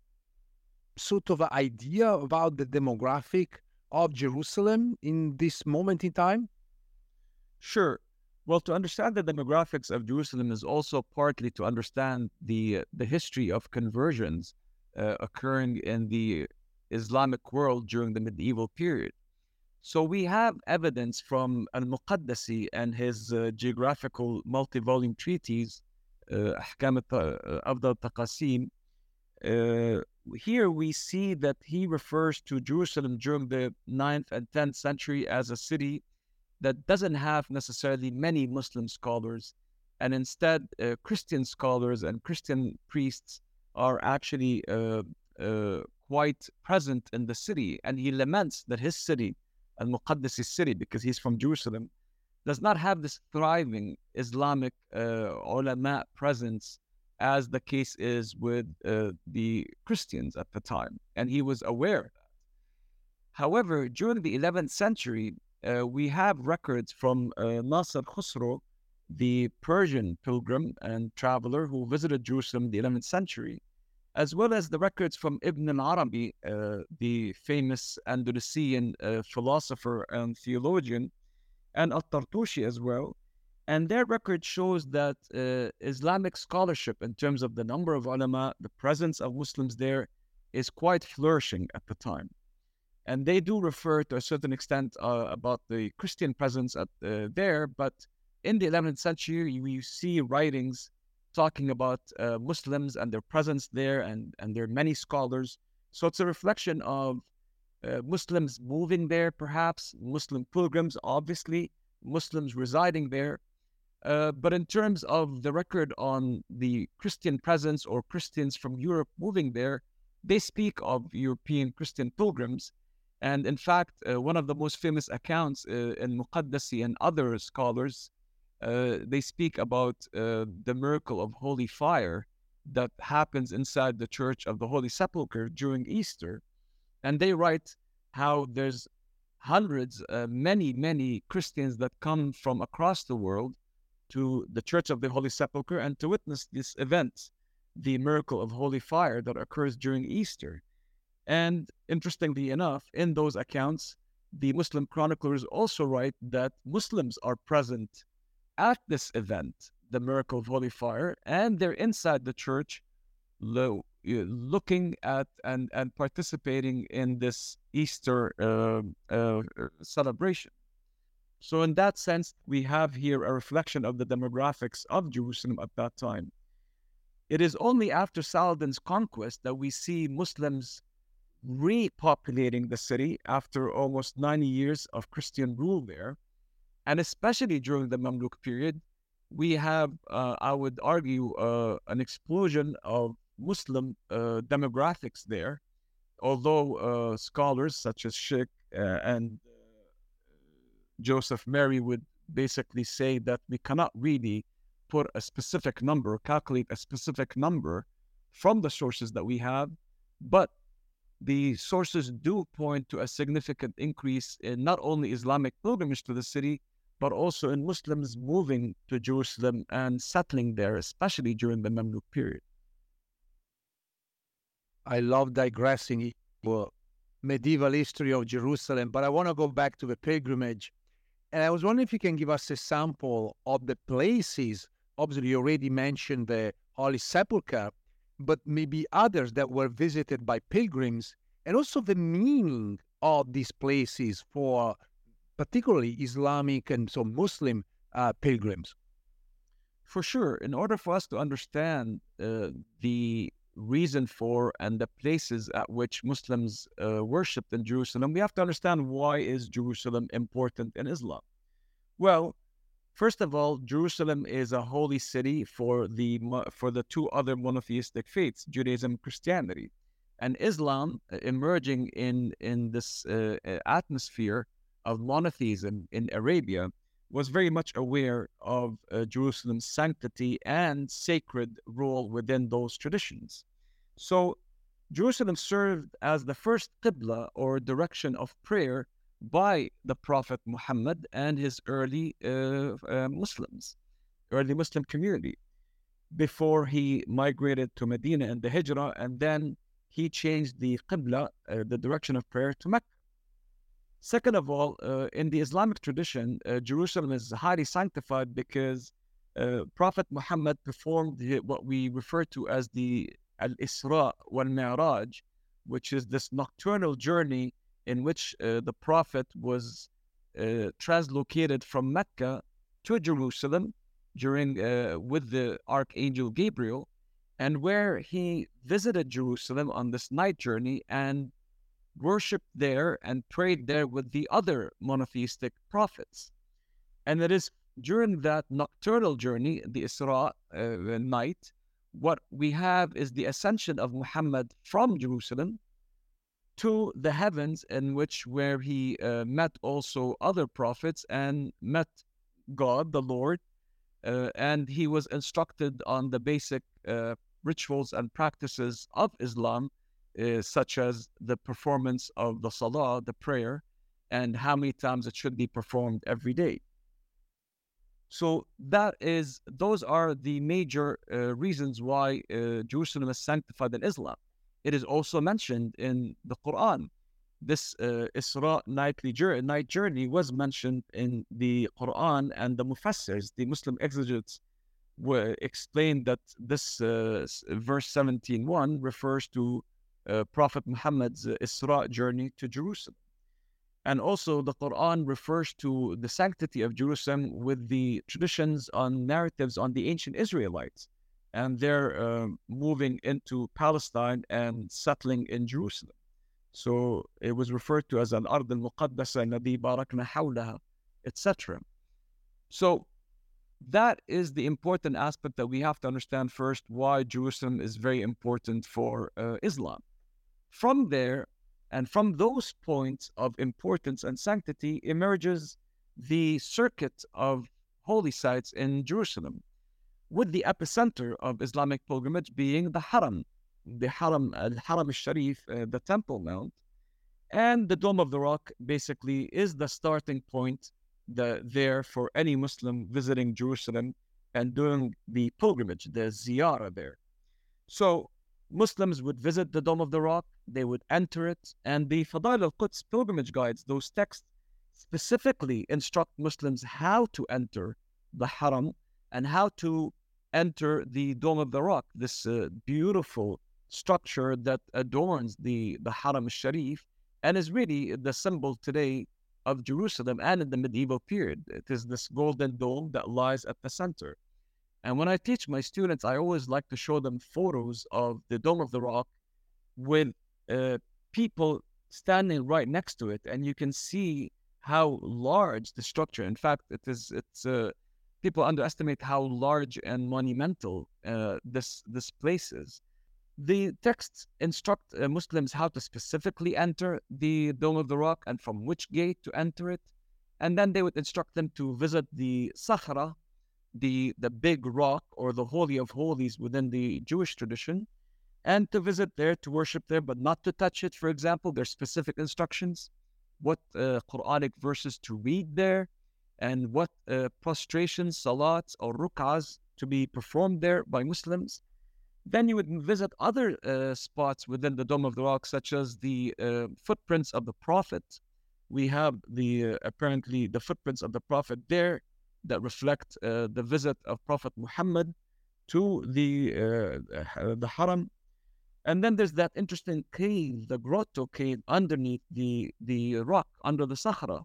sort of idea about the demographic of Jerusalem in this moment in time? Sure. Well, to understand the demographics of Jerusalem is also partly to understand the the history of conversions uh, occurring in the Islamic world during the medieval period. So we have evidence from Al-Muqaddasi and his uh, geographical multi-volume treatise, uh, Ahkam uh, here we see that he refers to Jerusalem during the 9th and 10th century as a city that doesn't have necessarily many Muslim scholars, and instead, uh, Christian scholars and Christian priests are actually uh, uh, quite present in the city. And he laments that his city, Al Muqaddasi city, because he's from Jerusalem, does not have this thriving Islamic uh, ulama presence as the case is with uh, the Christians at the time. And he was aware of that. However, during the 11th century, uh, we have records from uh, Nasr Khusro, the Persian pilgrim and traveler who visited Jerusalem in the 11th century, as well as the records from Ibn al-Arabi, uh, the famous Andalusian uh, philosopher and theologian, and At-Tartushi as well. And their record shows that uh, Islamic scholarship, in terms of the number of ulama, the presence of Muslims there, is quite flourishing at the time. And they do refer to a certain extent uh, about the Christian presence at, uh, there, but in the 11th century, we see writings talking about uh, Muslims and their presence there, and, and there are many scholars. So it's a reflection of uh, Muslims moving there, perhaps, Muslim pilgrims, obviously, Muslims residing there. Uh, but in terms of the record on the Christian presence or Christians from Europe moving there, they speak of European Christian pilgrims. And in fact, uh, one of the most famous accounts uh, in Muqaddasi and other scholars uh, they speak about uh, the miracle of holy fire that happens inside the church of the Holy Sepulchre during Easter. And they write how there's hundreds, many, many Christians that come from across the world to the Church of the Holy Sepulchre and to witness this event, the miracle of holy fire that occurs during Easter. And interestingly enough, in those accounts, the Muslim chroniclers also write that Muslims are present at this event, the miracle of holy fire, and they're inside the church lo- looking at and, and participating in this Easter uh, uh, celebration. So, in that sense, we have here a reflection of the demographics of Jerusalem at that time. It is only after Saladin's conquest that we see Muslims repopulating the city after almost 90 years of Christian rule there. And especially during the Mamluk period, we have, uh, I would argue, uh, an explosion of Muslim uh, demographics there. Although uh, scholars such as Schick uh, and Josef Meri would basically say that we cannot really put a specific number, calculate a specific number from the sources that we have, but the sources do point to a significant increase in not only Islamic pilgrimage to the city, but also in Muslims moving to Jerusalem and settling there, especially during the Mamluk period. I love digressing for medieval history of Jerusalem, but I want to go back to the pilgrimage. And I was wondering if you can give us a sample of the places. Obviously, you already mentioned the Holy Sepulchre, but maybe others that were visited by pilgrims, and also the meaning of these places for particularly Islamic and some Muslim uh, pilgrims? For sure. In order for us to understand uh, the reason for and the places at which Muslims uh, worshipped in Jerusalem, we have to understand why is Jerusalem important in Islam. Well, first of all, Jerusalem is a holy city for the for the two other monotheistic faiths, Judaism and Christianity. And Islam uh, emerging in in this uh, atmosphere of monotheism in Arabia was very much aware of uh, Jerusalem's sanctity and sacred role within those traditions. So Jerusalem served as the first qibla or direction of prayer by the Prophet Muhammad and his early uh, uh, Muslims, early Muslim community, before he migrated to Medina and the Hijrah, and then he changed the qibla, uh, the direction of prayer, to Mecca. Second of all, uh, in the Islamic tradition, uh, Jerusalem is highly sanctified because uh, Prophet Muhammad performed what we refer to as the Al Isra wal Mi'raj, which is this nocturnal journey in which uh, the Prophet was uh, translocated from Mecca to Jerusalem during uh, with the Archangel Gabriel, and where he visited Jerusalem on this night journey and worshipped there and prayed there with the other monotheistic prophets. And it is during that nocturnal journey, the Isra uh, night, what we have is the ascension of Muhammad from Jerusalem to the heavens, in which where he uh, met also other prophets and met God, the Lord, uh, and he was instructed on the basic uh, rituals and practices of Islam, uh, such as the performance of the salah, the prayer, and how many times it should be performed every day. So that is those are the major uh, reasons why uh, Jerusalem is sanctified in Islam. It is also mentioned in the Quran. This uh, Isra nightly journey, night journey was mentioned in the Quran, and the Mufassirs, the Muslim exegetes, were explained that this verse 17.1 refers to uh, Prophet Muhammad's uh, Isra journey to Jerusalem. And also, the Quran refers to the sanctity of Jerusalem with the traditions on narratives on the ancient Israelites. And they're uh, moving into Palestine and settling in Jerusalem. So it was referred to as an Ard al Muqaddasa Nadi Barakna Hawlaha, etc. So that is the important aspect that we have to understand first why Jerusalem is very important for uh, Islam. From there, and from those points of importance and sanctity emerges the circuit of holy sites in Jerusalem, with the epicenter of Islamic pilgrimage being the Haram, the Haram, al Haram al Sharif, uh, the Temple Mount. And the Dome of the Rock basically is the starting point the, there for any Muslim visiting Jerusalem and doing the pilgrimage, the ziyarah there. So Muslims would visit the Dome of the Rock, they would enter it, and the Fadail al Quds pilgrimage guides, those texts specifically instruct Muslims how to enter the Haram and how to enter the Dome of the Rock, this uh, beautiful structure that adorns the, the Haram Sharif and is really the symbol today of Jerusalem and in the medieval period. It is this golden dome that lies at the center. And when I teach my students, I always like to show them photos of the Dome of the Rock with uh, people standing right next to it, and you can see how large the structure. In fact, it is. It's uh, people underestimate how large and monumental uh, this this place is. The texts instruct uh, Muslims how to specifically enter the Dome of the Rock and from which gate to enter it, and then they would instruct them to visit the Sakhra, the the big rock or the holy of holies within the Jewish tradition, and to visit there to worship there, but not to touch it. For example, there's specific instructions, what uh, Quranic verses to read there, and what uh, prostrations, salats, or ruk'ahs to be performed there by Muslims. Then you would visit other uh, spots within the Dome of the Rock, such as the uh, footprints of the Prophet. We have the uh, apparently the footprints of the Prophet there that reflect uh, the visit of Prophet Muhammad to the uh, the Haram. And then there's that interesting cave, the grotto cave underneath the the rock under the Sakhra.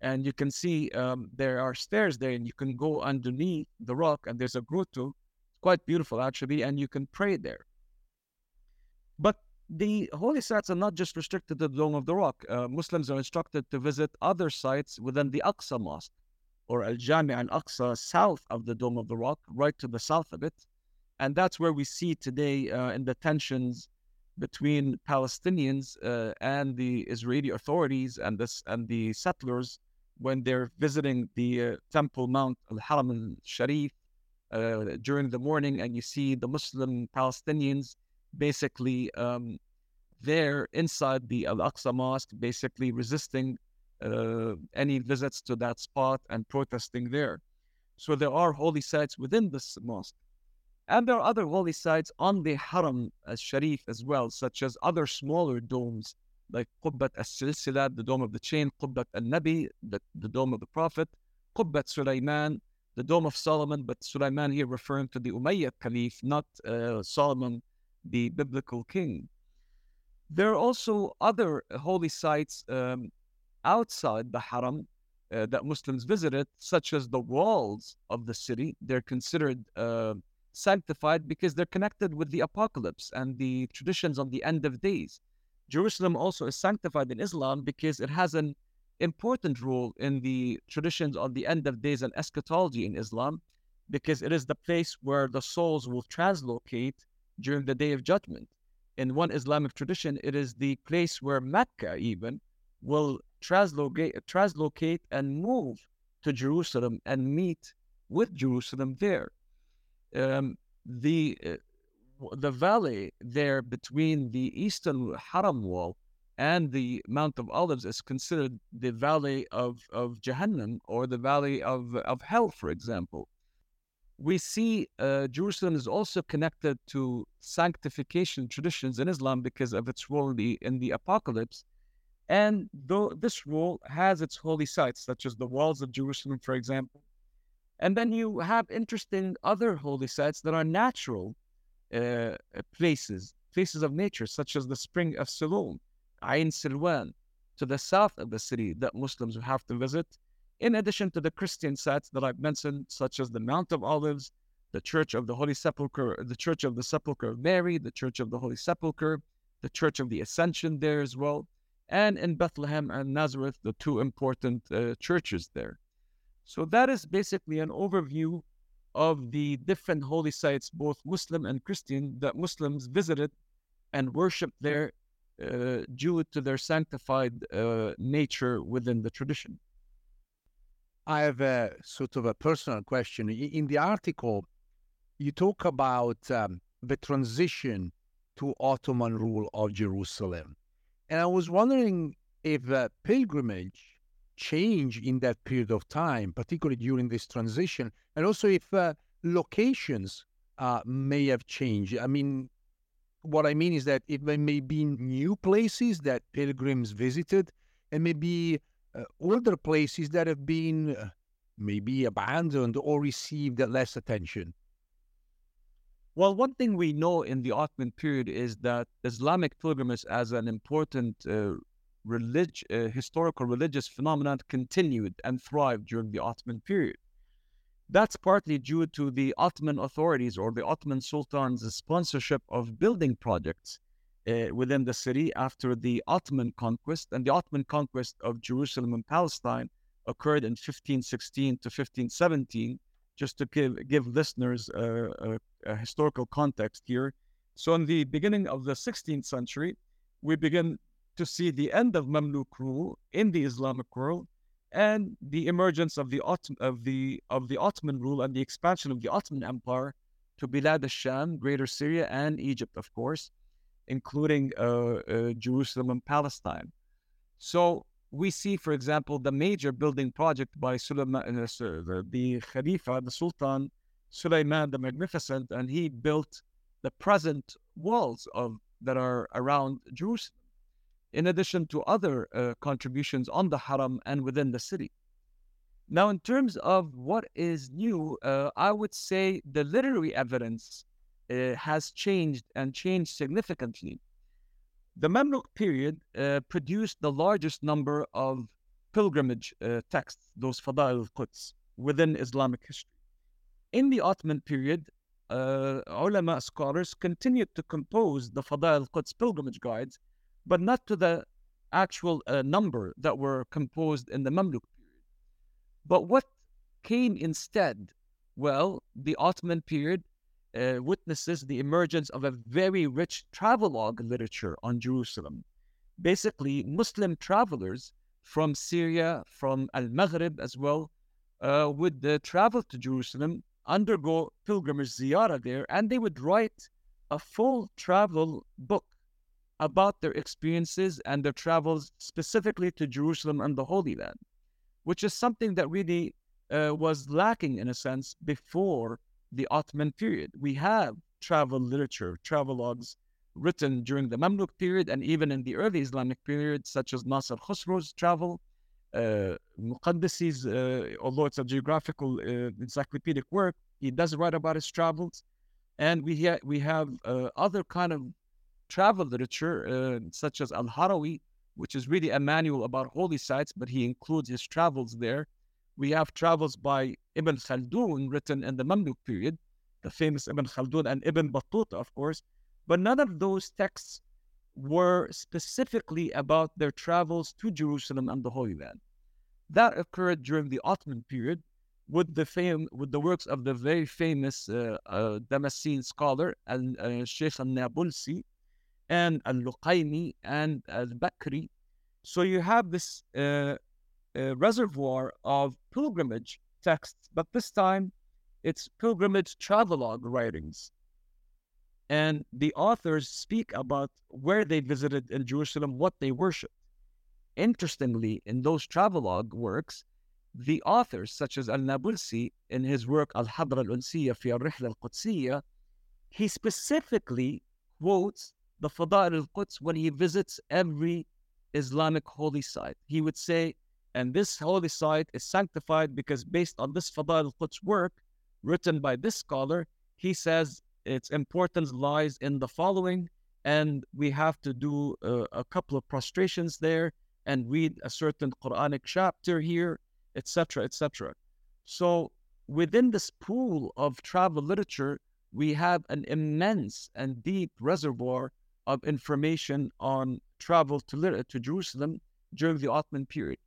And you can see um, there are stairs there, and you can go underneath the rock, and there's a grotto. It's quite beautiful, actually, and you can pray there. But the holy sites are not just restricted to the Dome of the Rock. Uh, Muslims are instructed to visit other sites within the Aqsa Mosque or Al Jami al Aqsa south of the Dome of the Rock, right to the south of it. And that's where we see today uh, in the tensions between Palestinians uh, and the Israeli authorities and this and the settlers when they're visiting the uh, Temple Mount Al Haram al Sharif uh, during the morning, and you see the Muslim Palestinians basically um, there inside the Al Aqsa Mosque, basically resisting uh, any visits to that spot and protesting there. So there are holy sites within this mosque. And there are other holy sites on the Haram al-Sharif as well, such as other smaller domes like Qubbat al-Silsilat, the dome of the chain, Qubbat al-Nabi, the, the dome of the Prophet, Qubbat Sulaiman, the dome of Solomon, but Sulaiman here referring to the Umayyad Caliph, not uh, Solomon, the biblical king. There are also other holy sites um, outside the Haram uh, that Muslims visited, such as the walls of the city. They're considered uh, sanctified because they're connected with the apocalypse and the traditions on the end of days. Jerusalem also is sanctified in Islam because it has an important role in the traditions on the end of days and eschatology in Islam, because it is the place where the souls will translocate during the day of judgment. In one Islamic tradition, it is the place where Mecca even will translocate, translocate and move to Jerusalem and meet with Jerusalem there. Um, the uh, the valley there between the eastern Haram wall and the Mount of Olives is considered the valley of, of Jahannam or the valley of, of hell, for example. We see uh, Jerusalem is also connected to sanctification traditions in Islam because of its role in the, in the apocalypse. And though this role has its holy sites, such as the walls of Jerusalem, for example. And then you have interesting other holy sites that are natural uh, places, places of nature, such as the spring of Siloam, Ain Silwan, to the south of the city that Muslims have to visit, in addition to the Christian sites that I've mentioned, such as the Mount of Olives, the Church of the Holy Sepulchre, the Church of the Sepulchre of Mary, the Church of the Holy Sepulchre, the Church of the Ascension there as well, and in Bethlehem and Nazareth, the two important uh, churches there. So that is basically an overview of the different holy sites, both Muslim and Christian, that Muslims visited and worshiped there uh, due to their sanctified uh, nature within the tradition. I have a sort of a personal question. In the article, you talk about um, the transition to Ottoman rule of Jerusalem. And I was wondering if pilgrimage changed in that period of time, particularly during this transition, and also if uh, locations uh, may have changed. I mean, what I mean is that it may, may be new places that pilgrims visited, and maybe uh, older places that have been uh, maybe abandoned or received less attention. Well, one thing we know in the Ottoman period is that Islamic pilgrimage as an important uh, relig- uh, historical religious phenomenon continued and thrived during the Ottoman period. That's partly due to the Ottoman authorities or the Ottoman Sultan's sponsorship of building projects uh, within the city after the Ottoman conquest. And the Ottoman conquest of Jerusalem and Palestine occurred in 1516 to 1517. Just to give, give listeners a, a, a historical context here. So, in the beginning of the 16th century, we begin to see the end of Mamluk rule in the Islamic world and the emergence of the of the of the Ottoman rule and the expansion of the Ottoman Empire to Bilad al-Sham, Greater Syria, and Egypt, of course, including uh, uh, Jerusalem and Palestine. So we see, for example, the major building project by Suleiman, uh, the Khalifa, the Sultan Suleiman the Magnificent, and he built the present walls of that are around Jerusalem in addition to other uh, contributions on the haram and within the city. Now, in terms of what is new, uh, I would say the literary evidence uh, has changed and changed significantly. The Mamluk period uh, produced the largest number of pilgrimage uh, texts, those Fadail al-Quds, within Islamic history. In the Ottoman period, uh, ulama scholars continued to compose the Fadail al-Quds pilgrimage guides but not to the actual uh, number that were composed in the Mamluk period. But what came instead? Well, the Ottoman period uh, witnesses the emergence of a very rich travelogue literature on Jerusalem. Basically, Muslim travelers from Syria, from Al Maghrib as well, uh, would uh, travel to Jerusalem, undergo pilgrimage ziyarah there, and they would write a full travel book about their experiences and their travels specifically to Jerusalem and the Holy Land, which is something that really uh, was lacking in a sense before the Ottoman period. We have travel literature, travelogues written during the Mamluk period and even in the early Islamic period, such as Nasser Khosrow's travel, Muqaddasi's, uh, although it's a geographical uh, encyclopedic work, he does write about his travels. And we, ha- we have uh, other kind of travel literature, uh, such as Al Harawi, which is really a manual about holy sites, but he includes his travels there. We have travels by Ibn Khaldun written in the Mamluk period, the famous Ibn Khaldun and Ibn Battuta, of course. But none of those texts were specifically about their travels to Jerusalem and the Holy Land. That occurred during the Ottoman period with the fame with the works of the very famous uh, uh, Damascene scholar and uh, Sheikh al-Nabulsi, and al-Luqaymi and al-Bakri. So you have this uh, uh, reservoir of pilgrimage texts, but this time it's pilgrimage travelogue writings. And the authors speak about where they visited in Jerusalem, what they worshiped. Interestingly, in those travelogue works, the authors, such as Al Nabulsi in his work Al Hadra al Unsiya fi al Rihla al Qudsiyya, he specifically quotes the Fada'il al Quds when he visits every Islamic holy site. He would say, and this holy site is sanctified because based on this Fada'il al Quds work written by this scholar, he says its importance lies in the following, and we have to do a, a couple of prostrations there and read a certain Quranic chapter here, etc., etc. So within this pool of travel literature, we have an immense and deep reservoir of information on travel to, to Jerusalem during the Ottoman period.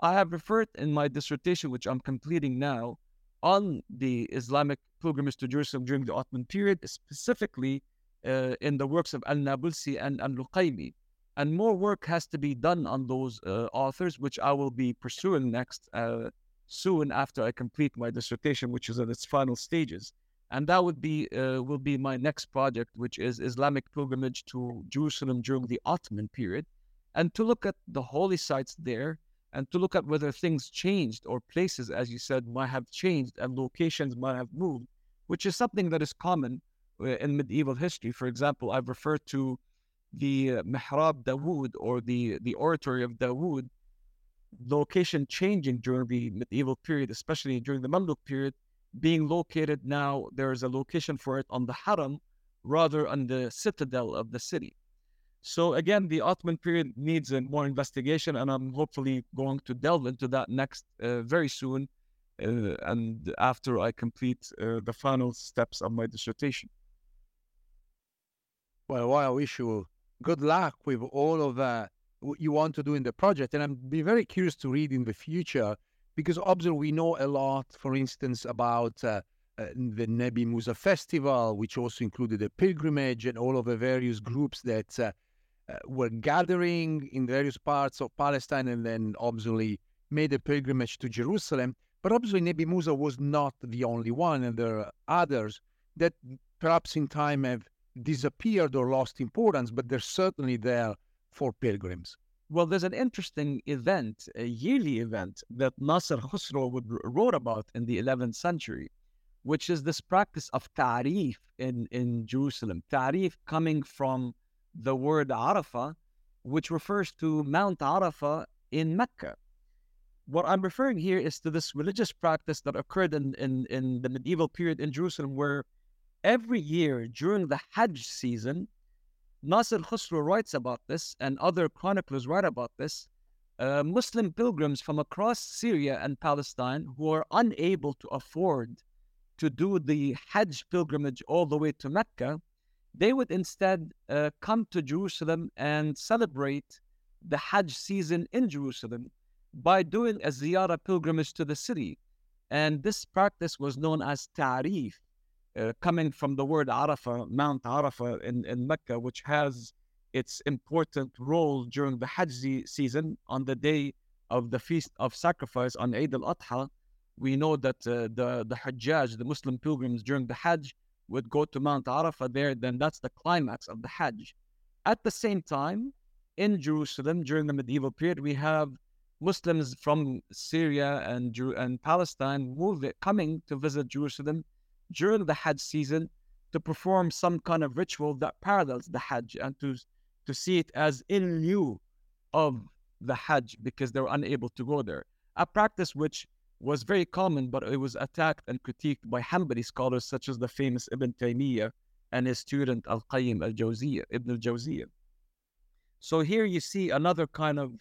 I have referred in my dissertation, which I'm completing now, on the Islamic pilgrimage to Jerusalem during the Ottoman period, specifically uh, in the works of Al Nabulsi and Al Luqaymi. And more work has to be done on those uh, authors, which I will be pursuing next uh, soon after I complete my dissertation, which is at its final stages. And that would be uh, will be my next project, which is Islamic pilgrimage to Jerusalem during the Ottoman period, and to look at the holy sites there and to look at whether things changed or places, as you said, might have changed and locations might have moved, which is something that is common uh, in medieval history. For example, I've referred to the uh, Mihrab Dawood or the, the oratory of Dawood location changing during the medieval period, especially during the Mamluk period, being located now, there's a location for it on the Haram rather on the citadel of the city. So again, the Ottoman period needs uh, more investigation, and I'm hopefully going to delve into that next uh, very soon, uh, and after I complete uh, the final steps of my dissertation. Well, well, I wish you good luck with all of uh, what you want to do in the project, and I'm be very curious to read in the future because obviously we know a lot, for instance, about. Uh, the Nebi Musa festival, which also included a pilgrimage and all of the various groups that uh, were gathering in various parts of Palestine and then obviously made a pilgrimage to Jerusalem. But obviously, Nebi Musa was not the only one, and there are others that perhaps in time have disappeared or lost importance, but they're certainly there for pilgrims. Well, there's an interesting event, a yearly event that Nasser Khusro would, wrote about in the 11th century, which is this practice of ta'rif in, in Jerusalem. Ta'rif coming from the word Arafah, which refers to Mount Arafah in Mecca. What I'm referring here is to this religious practice that occurred in, in, in the medieval period in Jerusalem, where every year during the Hajj season, Nasir Khusro writes about this, and other chroniclers write about this. Uh, Muslim pilgrims from across Syria and Palestine who are unable to afford to do the Hajj pilgrimage all the way to Mecca they would instead uh, come to Jerusalem and celebrate the Hajj season in Jerusalem by doing a ziyarah pilgrimage to the city. And this practice was known as ta'rif, uh, coming from the word Arafah, Mount Arafah in, in Mecca, which has its important role during the Hajj season on the day of the Feast of Sacrifice on Eid al-Adha. We know that uh, the, the Hajjaj, the Muslim pilgrims during the Hajj, would go to Mount Arafah there, then that's the climax of the Hajj. At the same time, in Jerusalem during the medieval period, we have Muslims from Syria and, and Palestine moving, coming to visit Jerusalem during the Hajj season to perform some kind of ritual that parallels the Hajj and to, to see it as in lieu of the Hajj because they were unable to go there. A practice which was very common, but it was attacked and critiqued by Hanbali scholars such as the famous Ibn Taymiyyah and his student Al Qayyim al Jawziyah, Ibn al Jawziyah. So here you see another kind of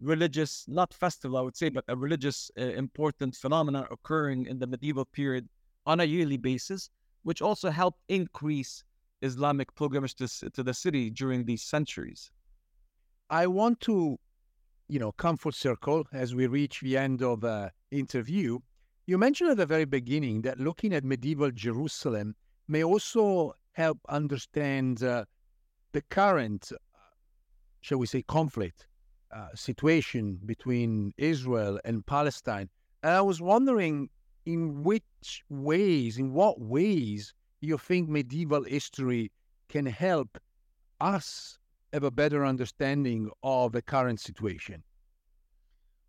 religious, not festival, I would say, but a religious uh, important phenomenon occurring in the medieval period on a yearly basis, which also helped increase Islamic pilgrimage to, to the city during these centuries. I want to, you know, come full circle as we reach the end of uh, interview, you mentioned at the very beginning that looking at medieval Jerusalem may also help understand uh, the current, uh, shall we say, conflict uh, situation between Israel and Palestine. And I was wondering in which ways, in what ways you think medieval history can help us have a better understanding of the current situation?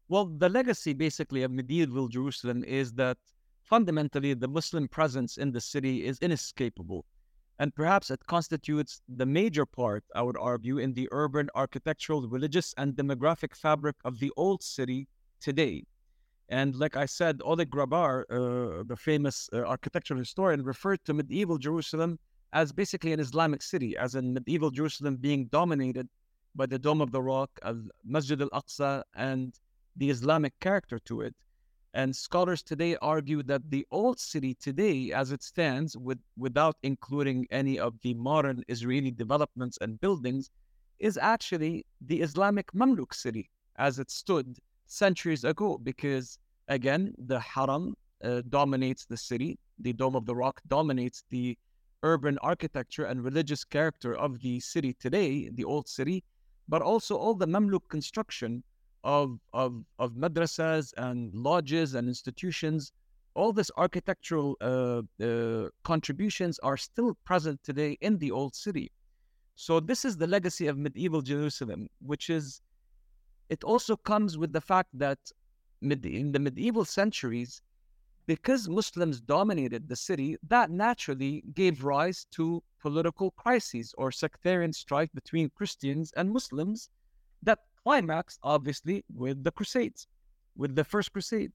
Well, the legacy basically of medieval Jerusalem is that fundamentally the Muslim presence in the city is inescapable. And perhaps it constitutes the major part, I would argue, in the urban, architectural, religious, and demographic fabric of the old city today. And like I said, Oleg Grabar, uh, the famous uh, architectural historian, referred to medieval Jerusalem as basically an Islamic city, as in medieval Jerusalem being dominated by the Dome of the Rock, al Masjid al Aqsa, and the Islamic character to it. And scholars today argue that the old city today, as it stands, with, without including any of the modern Israeli developments and buildings, is actually the Islamic Mamluk city as it stood centuries ago. Because again, the Haram uh, dominates the city, the Dome of the Rock dominates the urban architecture and religious character of the city today, the old city, but also all the Mamluk construction of, of, of madrasas and lodges and institutions, all this architectural uh, uh, contributions are still present today in the old city. So this is the legacy of medieval Jerusalem, which is, it also comes with the fact that in the medieval centuries, because Muslims dominated the city, that naturally gave rise to political crises or sectarian strife between Christians and Muslims that climaxed, obviously, with the Crusades, with the First Crusade,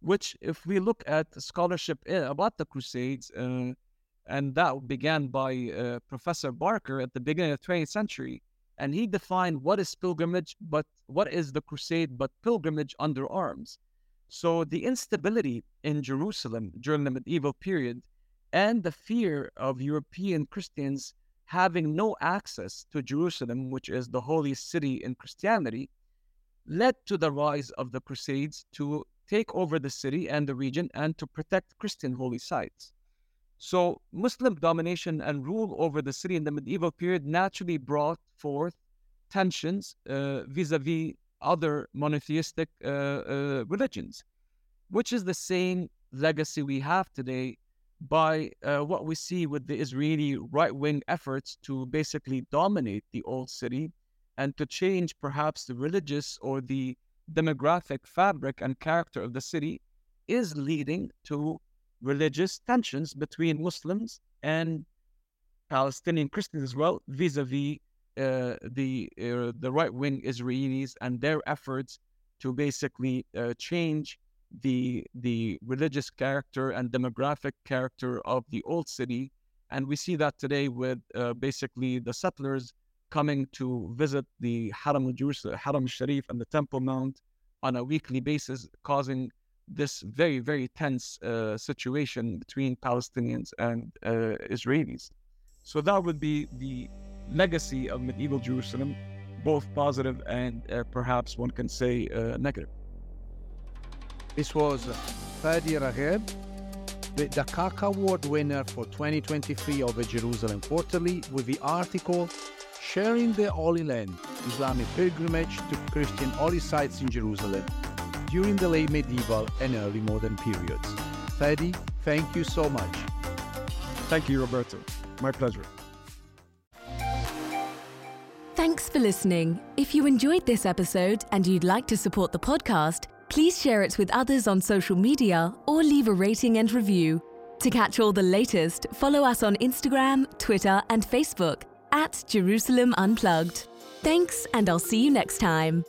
which, if we look at scholarship eh, about the Crusades, uh, and that began by uh, Professor Barker at the beginning of the 20th century, and he defined what is pilgrimage, but what is the crusade, but pilgrimage under arms. So the instability in Jerusalem during the medieval period and the fear of European Christians having no access to Jerusalem, which is the holy city in Christianity, led to the rise of the Crusades to take over the city and the region and to protect Christian holy sites. So, Muslim domination and rule over the city in the medieval period naturally brought forth tensions vis a vis other monotheistic uh, uh, religions, which is the same legacy we have today by uh, what we see with the Israeli right wing efforts to basically dominate the old city and to change perhaps the religious or the demographic fabric and character of the city is leading to religious tensions between Muslims and Palestinian Christians as well, vis a vis the uh, the right wing Israelis and their efforts to basically uh, change the the religious character and demographic character of the old city, and we see that today with uh, basically the settlers coming to visit the Haram of Jerusalem, Haram Sharif, and the Temple Mount on a weekly basis, causing this very very tense uh, situation between Palestinians and uh, Israelis. So that would be the legacy of medieval Jerusalem, both positive and uh, perhaps one can say uh, negative. This was Fadi Ragheb, the Dakkak Award winner for 2023 of the Jerusalem Quarterly, with the article Sharing the Holy Land Islamic Pilgrimage to Christian Holy Sites in Jerusalem during the late medieval and early modern periods. Fadi, thank you so much. Thank you, Roberto. My pleasure. Thanks for listening. If you enjoyed this episode and you'd like to support the podcast, Please share it with others on social media or leave a rating and review. To catch all the latest, follow us on Instagram, Twitter, and Facebook at Jerusalem Unplugged. Thanks, and I'll see you next time.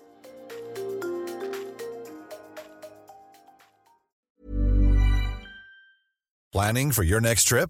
Planning for your next trip?